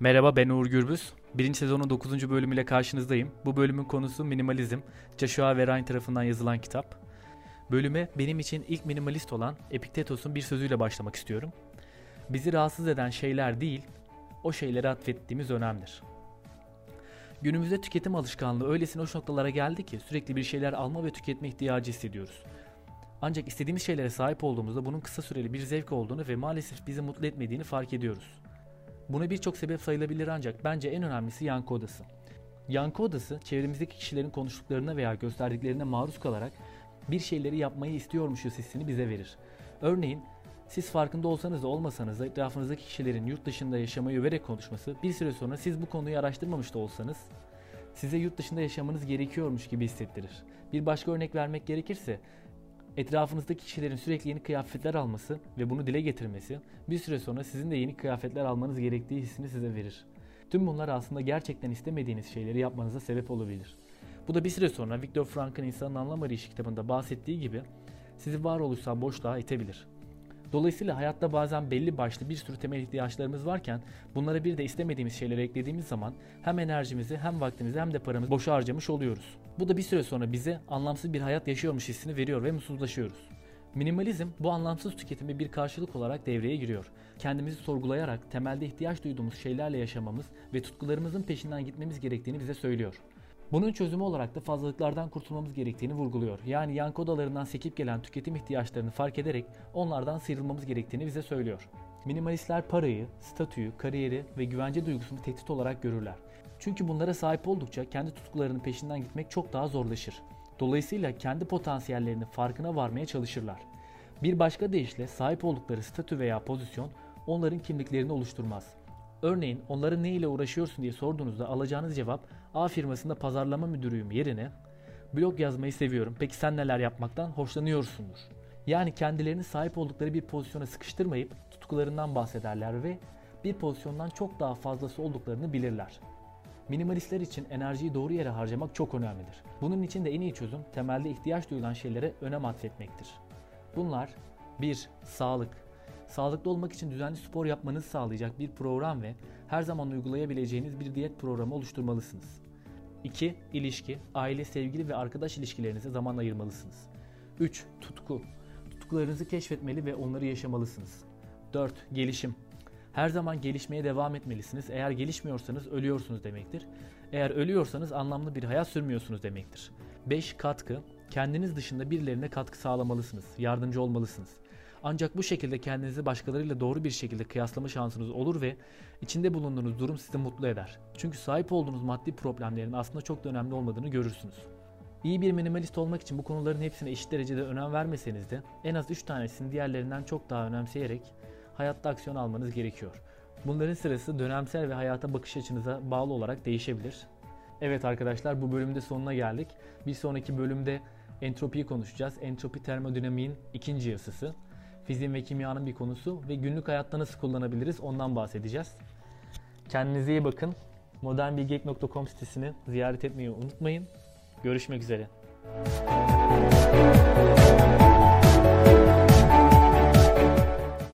Merhaba ben Uğur Gürbüz. Birinci sezonun 9. bölümüyle karşınızdayım. Bu bölümün konusu minimalizm. Joshua Verain tarafından yazılan kitap. Bölüme benim için ilk minimalist olan Epiktetos'un bir sözüyle başlamak istiyorum. Bizi rahatsız eden şeyler değil, o şeylere atfettiğimiz önemdir. Günümüzde tüketim alışkanlığı öylesine uç noktalara geldi ki sürekli bir şeyler alma ve tüketme ihtiyacı hissediyoruz. Ancak istediğimiz şeylere sahip olduğumuzda bunun kısa süreli bir zevk olduğunu ve maalesef bizi mutlu etmediğini fark ediyoruz. Buna birçok sebep sayılabilir ancak bence en önemlisi yankı odası. Yankı odası çevremizdeki kişilerin konuştuklarına veya gösterdiklerine maruz kalarak bir şeyleri yapmayı istiyormuşuz hissini bize verir. Örneğin siz farkında olsanız da olmasanız da etrafınızdaki kişilerin yurt dışında yaşamayı överek konuşması bir süre sonra siz bu konuyu araştırmamış da olsanız size yurt dışında yaşamanız gerekiyormuş gibi hissettirir. Bir başka örnek vermek gerekirse etrafınızdaki kişilerin sürekli yeni kıyafetler alması ve bunu dile getirmesi bir süre sonra sizin de yeni kıyafetler almanız gerektiği hissini size verir. Tüm bunlar aslında gerçekten istemediğiniz şeyleri yapmanıza sebep olabilir. Bu da bir süre sonra Viktor Frankl'ın İnsanın Anlam Arayışı kitabında bahsettiği gibi sizi varoluşsal boşluğa itebilir. Dolayısıyla hayatta bazen belli başlı bir sürü temel ihtiyaçlarımız varken bunlara bir de istemediğimiz şeyleri eklediğimiz zaman hem enerjimizi hem vaktimizi hem de paramızı boşa harcamış oluyoruz. Bu da bir süre sonra bize anlamsız bir hayat yaşıyormuş hissini veriyor ve mutsuzlaşıyoruz. Minimalizm bu anlamsız tüketime bir karşılık olarak devreye giriyor. Kendimizi sorgulayarak temelde ihtiyaç duyduğumuz şeylerle yaşamamız ve tutkularımızın peşinden gitmemiz gerektiğini bize söylüyor. Bunun çözümü olarak da fazlalıklardan kurtulmamız gerektiğini vurguluyor. Yani yankı odalarından sekip gelen tüketim ihtiyaçlarını fark ederek onlardan sıyrılmamız gerektiğini bize söylüyor. Minimalistler parayı, statüyü, kariyeri ve güvence duygusunu tehdit olarak görürler. Çünkü bunlara sahip oldukça kendi tutkularının peşinden gitmek çok daha zorlaşır. Dolayısıyla kendi potansiyellerinin farkına varmaya çalışırlar. Bir başka deyişle sahip oldukları statü veya pozisyon onların kimliklerini oluşturmaz. Örneğin onlara ne ile uğraşıyorsun diye sorduğunuzda alacağınız cevap A firmasında pazarlama müdürüyüm yerine blog yazmayı seviyorum. Peki sen neler yapmaktan hoşlanıyorsundur. Yani kendilerini sahip oldukları bir pozisyona sıkıştırmayıp tutkularından bahsederler ve bir pozisyondan çok daha fazlası olduklarını bilirler. Minimalistler için enerjiyi doğru yere harcamak çok önemlidir. Bunun için de en iyi çözüm temelde ihtiyaç duyulan şeylere önem atfetmektir. Bunlar 1. Sağlık. Sağlıklı olmak için düzenli spor yapmanızı sağlayacak bir program ve her zaman uygulayabileceğiniz bir diyet programı oluşturmalısınız. 2. İlişki, aile, sevgili ve arkadaş ilişkilerinize zaman ayırmalısınız. 3. Tutku. Tutkularınızı keşfetmeli ve onları yaşamalısınız. 4. Gelişim. Her zaman gelişmeye devam etmelisiniz. Eğer gelişmiyorsanız ölüyorsunuz demektir. Eğer ölüyorsanız anlamlı bir hayat sürmüyorsunuz demektir. 5. Katkı. Kendiniz dışında birilerine katkı sağlamalısınız. Yardımcı olmalısınız. Ancak bu şekilde kendinizi başkalarıyla doğru bir şekilde kıyaslama şansınız olur ve içinde bulunduğunuz durum sizi mutlu eder. Çünkü sahip olduğunuz maddi problemlerin aslında çok da önemli olmadığını görürsünüz. İyi bir minimalist olmak için bu konuların hepsine eşit derecede önem vermeseniz de en az 3 tanesini diğerlerinden çok daha önemseyerek hayatta aksiyon almanız gerekiyor. Bunların sırası dönemsel ve hayata bakış açınıza bağlı olarak değişebilir. Evet arkadaşlar bu bölümde sonuna geldik. Bir sonraki bölümde entropiyi konuşacağız. Entropi termodinamiğin ikinci yasası. Fiziğin ve kimyanın bir konusu ve günlük hayatta nasıl kullanabiliriz ondan bahsedeceğiz. Kendinize iyi bakın. modernbilgeek.com sitesini ziyaret etmeyi unutmayın. Görüşmek üzere.